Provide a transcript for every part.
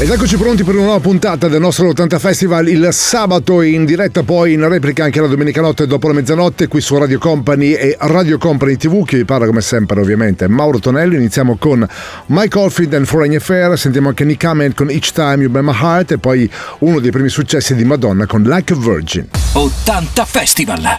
Ed eccoci pronti per una nuova puntata del nostro 80 Festival il sabato in diretta poi in replica anche la domenica notte dopo la mezzanotte qui su Radio Company e Radio Company TV che vi parla come sempre ovviamente Mauro Tonello iniziamo con Mike Oldfield and Foreign Affair sentiamo anche Nick Hammond con Each Time You Buy My Heart e poi uno dei primi successi di Madonna con Like a Virgin. 80 Festival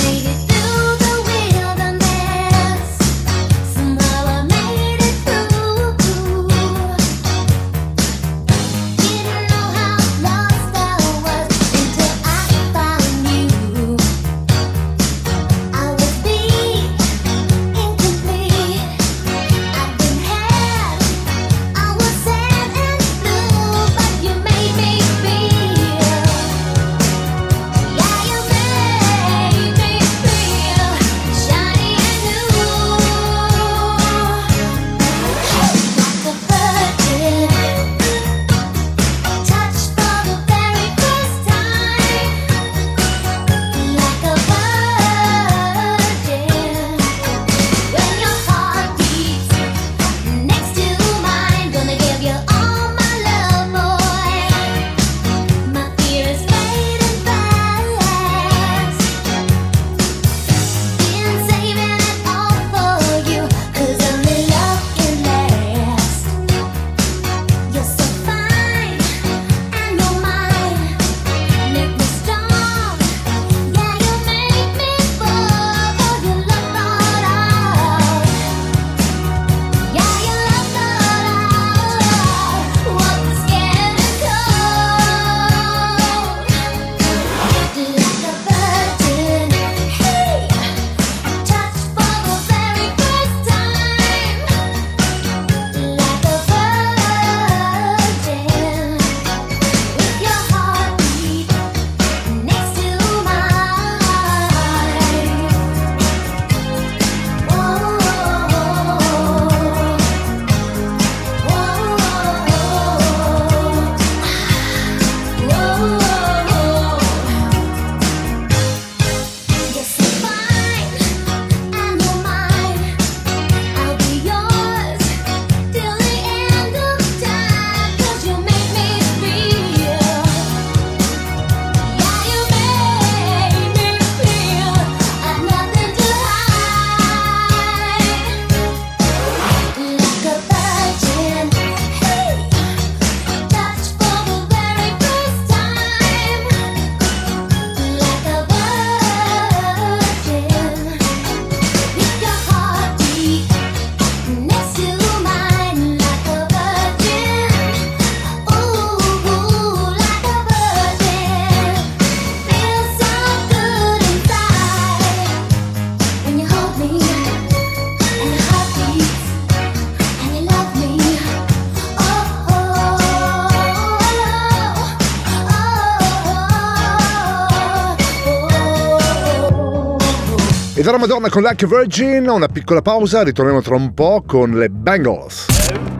E dalla Madonna con Lucky Virgin, una piccola pausa, ritorniamo tra un po' con le Bengals.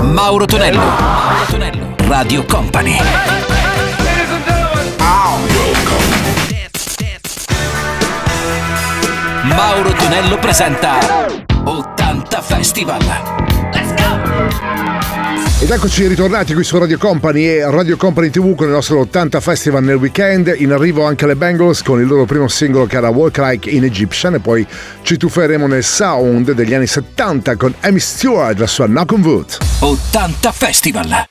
Mauro Tonello, Mauro Tonello, Radio Company. Mauro Tonello presenta 80 Festival. Ed eccoci ritornati qui su Radio Company e Radio Company TV con il nostro 80 Festival nel weekend. In arrivo anche le Bengals con il loro primo singolo che era Walk Like in Egyptian e poi ci tufferemo nel sound degli anni 70 con Amy Stewart, la sua Knock on Wood. 80 Festival.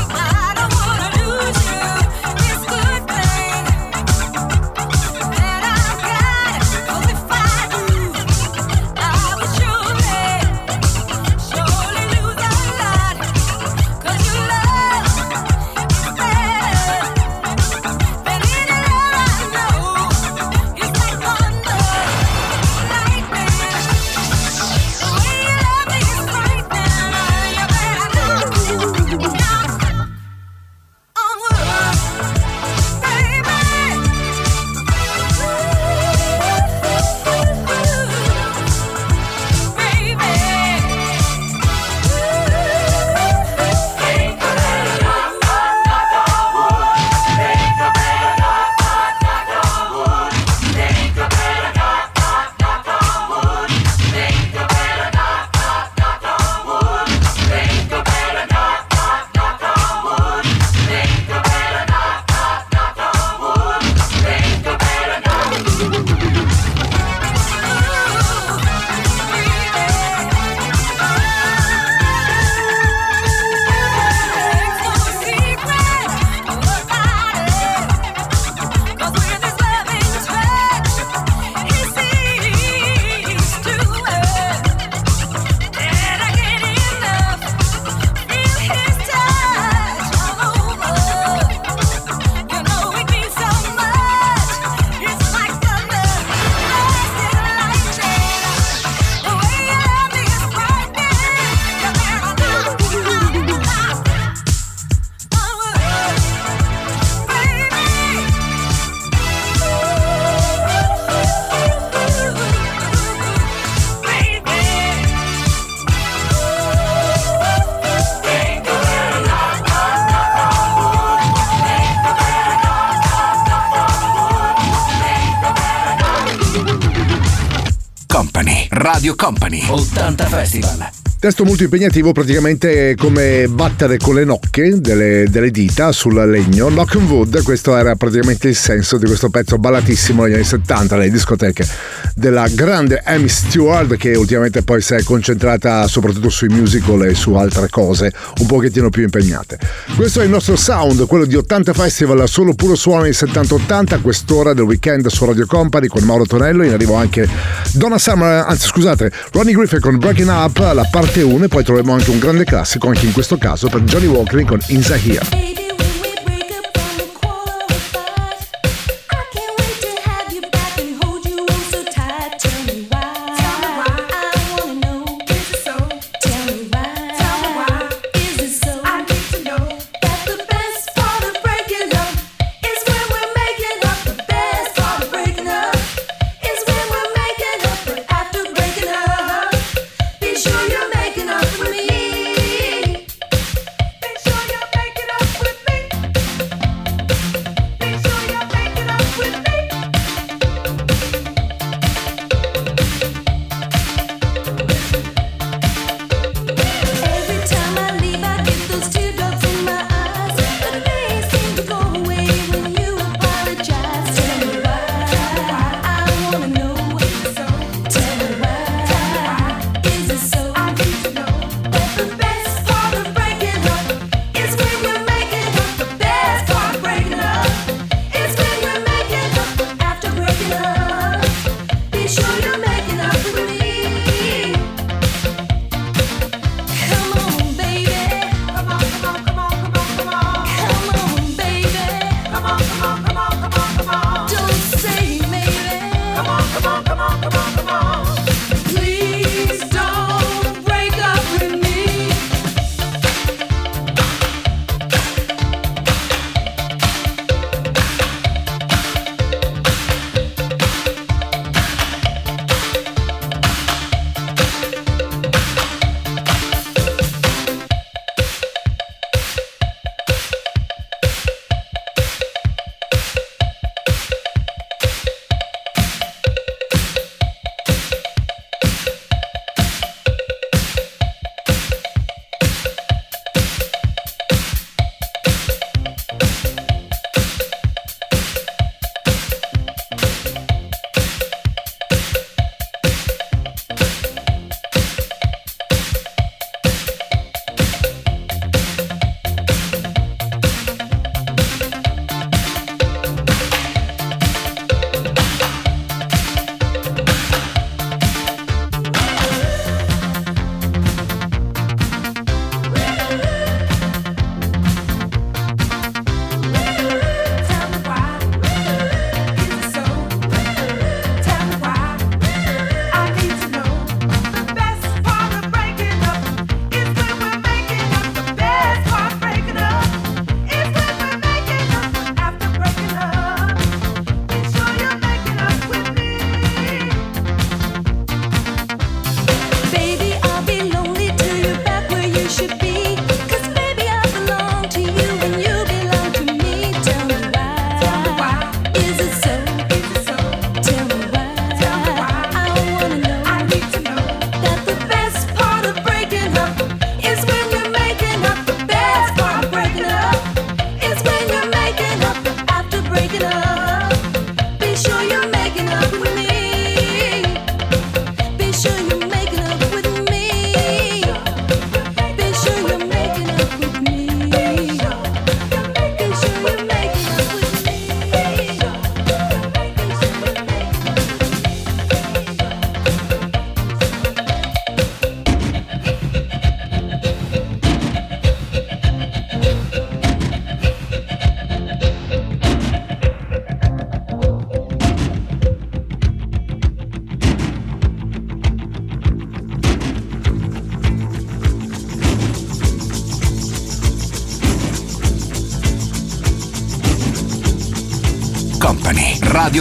Radio Company. 80 Festival. Testo molto impegnativo, praticamente come battere con le nocche delle, delle dita sul legno. Knock and Wood, questo era praticamente il senso di questo pezzo ballatissimo negli anni 70 nelle discoteche della grande Amy Stewart che ultimamente poi si è concentrata soprattutto sui musical e su altre cose un pochettino più impegnate. Questo è il nostro sound, quello di 80 Festival, solo puro suono nei 70-80, quest'ora del weekend su Radio Company con Mauro Tonello, in arrivo anche Donna Summer, anzi scusate, Ronnie Griffith con Breaking Up, la parte parte 1 e poi troveremo anche un grande classico anche in questo caso per Johnny Walker con Inside Here.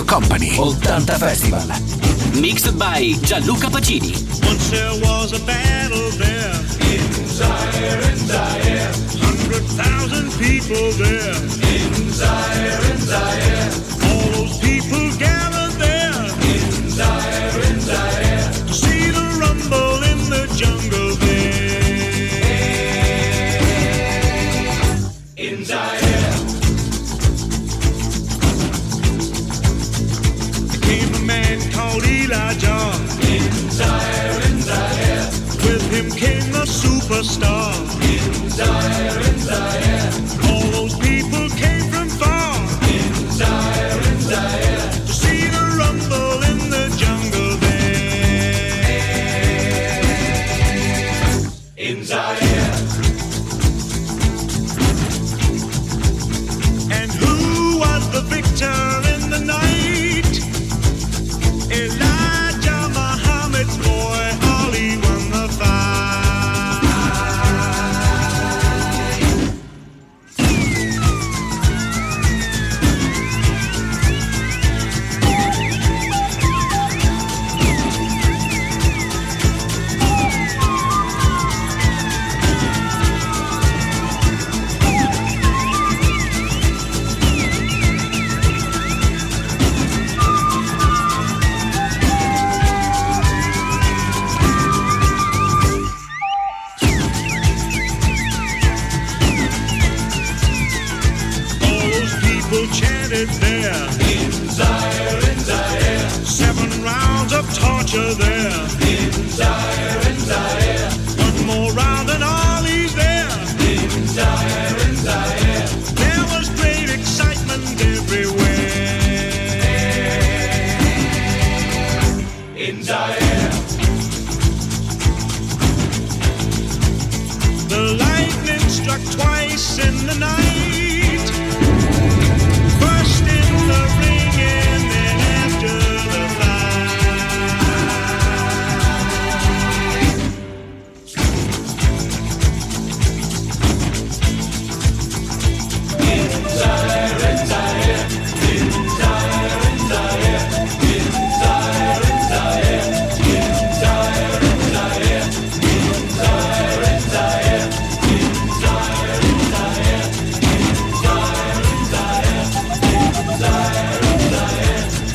Radio Company 80 Festival. Mixed by Gianluca Pacini. Once there was a battle there. In Zaire, in Zaire. Hundred thousand people there. In Zaire, in Zaire. A superstar.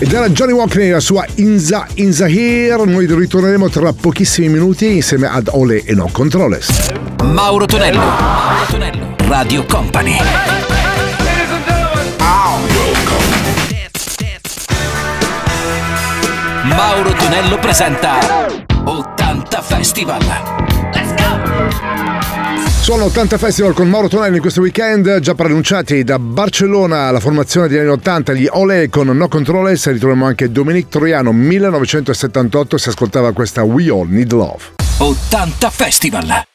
Ed era Johnny Walker nella sua Inza Inzahir. Noi ritorneremo tra pochissimi minuti insieme ad Ole e No Controllers. Mauro Tonello. Mauro Tonello. Radio Company. Mauro Tonello presenta 80 Festival. Sono 80 festival con Mauro Tonello in questo weekend, già preannunciati da Barcellona, la formazione degli anni 80, gli Ole con No Controllers, ritroviamo anche Dominique Troiano, 1978, si ascoltava questa We All Need Love. 80 Festival.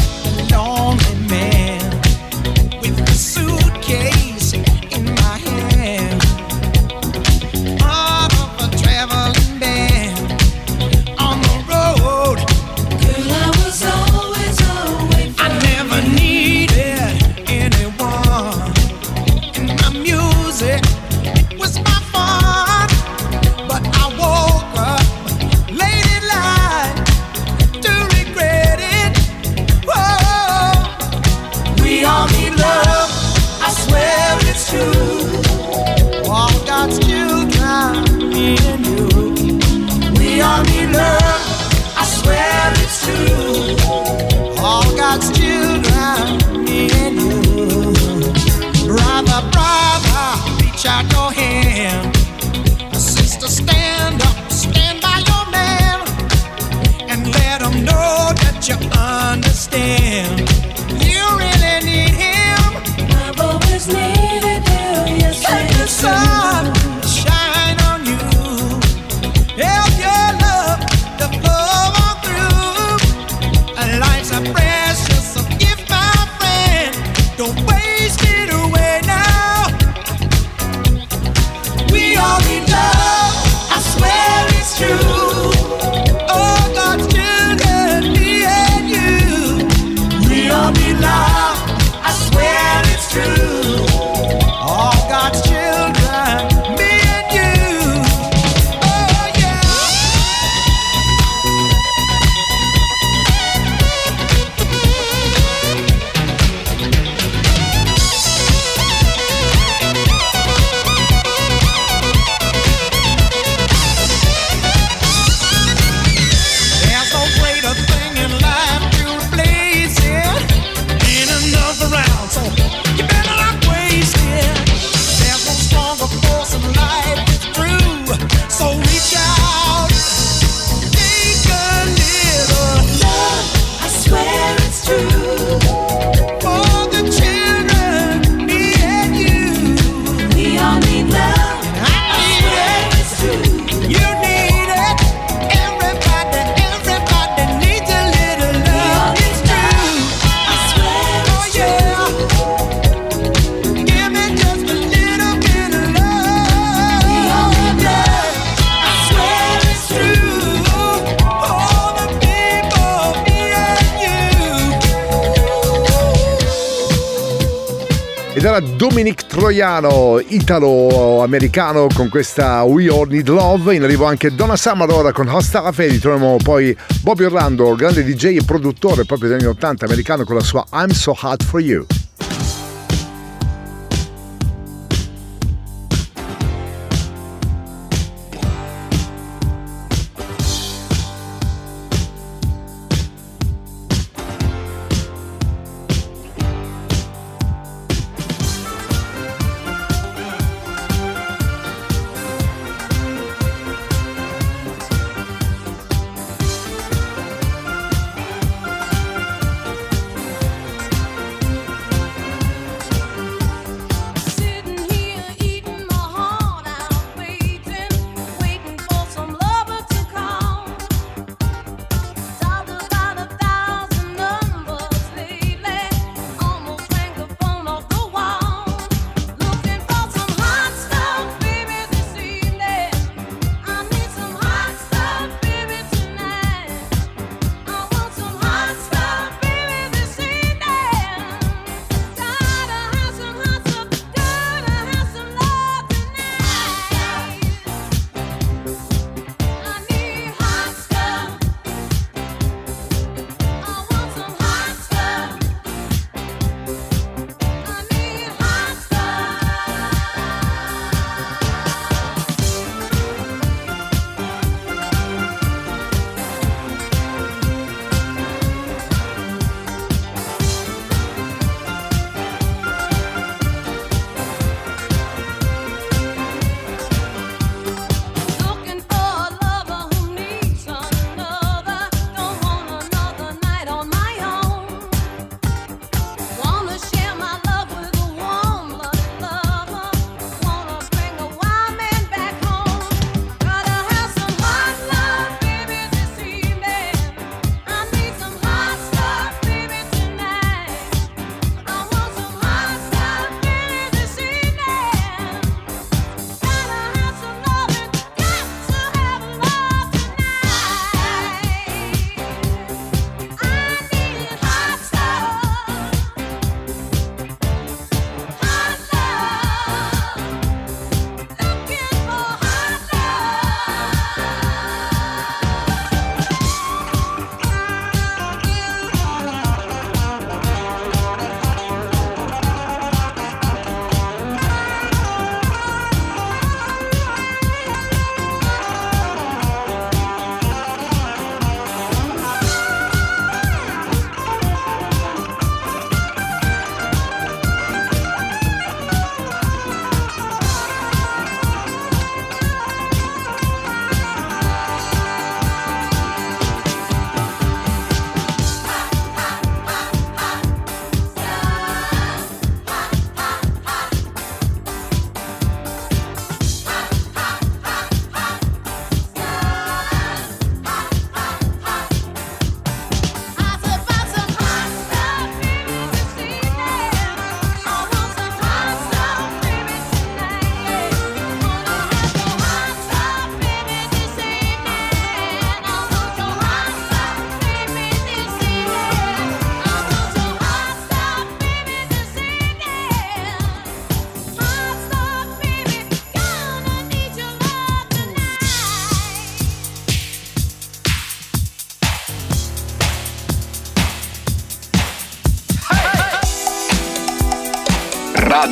Dominic Troiano, italo-americano con questa We All Need Love, in arrivo anche Donna Summer ora con Hostafe, ritroviamo poi Bobby Orlando, grande DJ e produttore proprio degli anni 80 americano con la sua I'm So Hot For You.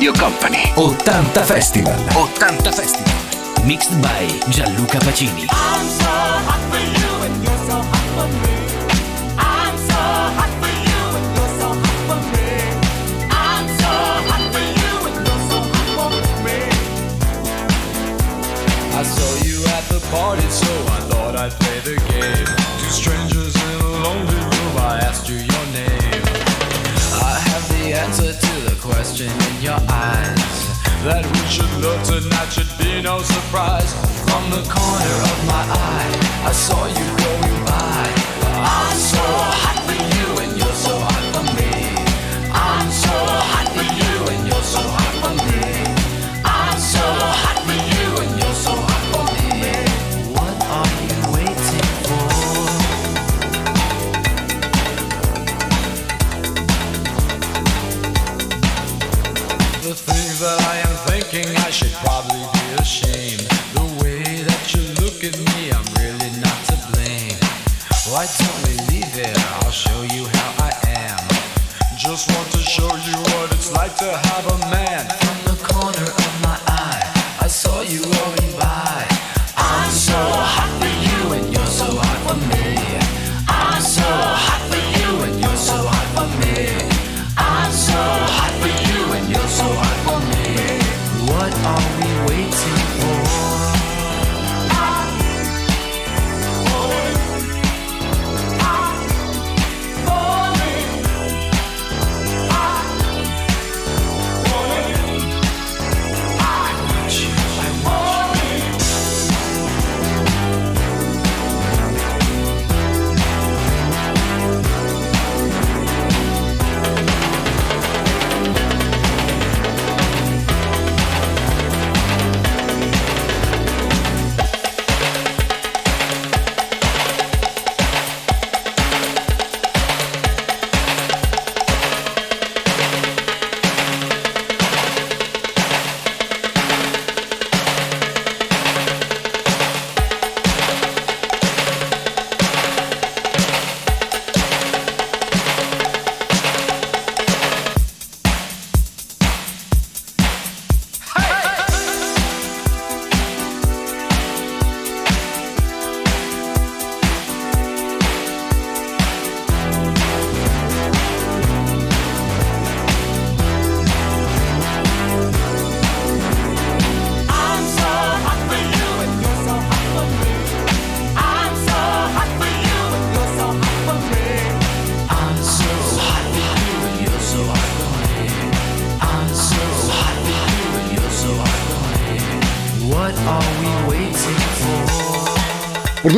Radio Company. 80 Festival. 80 Festival. Mixed by Gianluca Pacini. I'm so hot for you and you're so hot for me. I'm so hot for you and you're so hot for me. I'm so hot for you and you're so hot for me. I saw you at the party, so I thought I'd play the game. Two strangers in a lonely room, I asked you your name. I have the answer to the question in your eyes. That we should love tonight should be no surprise. From the corner of my eye, I saw you going by. I'm so hot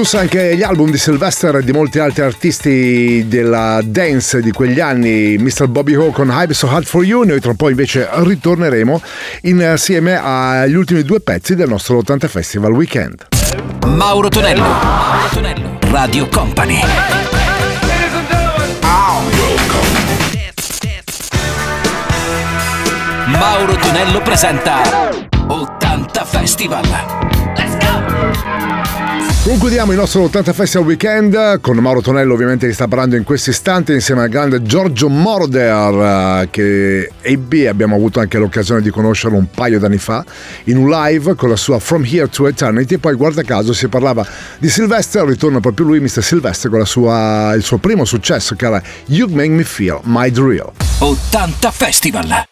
Produsse anche gli album di Sylvester e di molti altri artisti della dance di quegli anni, Mr. Bobby Ho con Hype So Hard For You. Noi tra un po' invece ritorneremo insieme agli ultimi due pezzi del nostro 80 Festival Weekend. Mauro Tonello. Mauro Tonello. Radio Company. Mauro Tonello presenta 80 Festival. Concludiamo il nostro 80 Festival Weekend con Mauro Tonello ovviamente che sta parlando in questo istante insieme al grande Giorgio Moroder eh, che ebbe abbiamo avuto anche l'occasione di conoscerlo un paio d'anni fa in un live con la sua From Here to Eternity e poi guarda caso si parlava di Sylvester ritorna proprio lui Mr. Sylvester con sua- il suo primo successo che era You Make Me Feel My Real 80 Festival.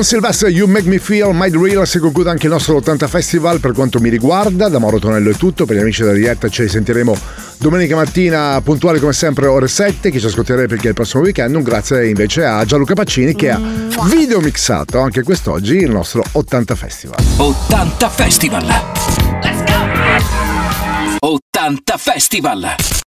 Con Silvestre You Make Me Feel My Real si conclude anche il nostro 80 Festival per quanto mi riguarda. Da Mauro Tonello è tutto, per gli amici della diretta ci risentiremo domenica mattina puntuali come sempre ore 7, chi ci ascolterà perché il prossimo weekend. Un grazie invece a Gianluca Paccini che ha video mixato anche quest'oggi il nostro 80 Festival. 80 Festival. Let's go! 80 Festival.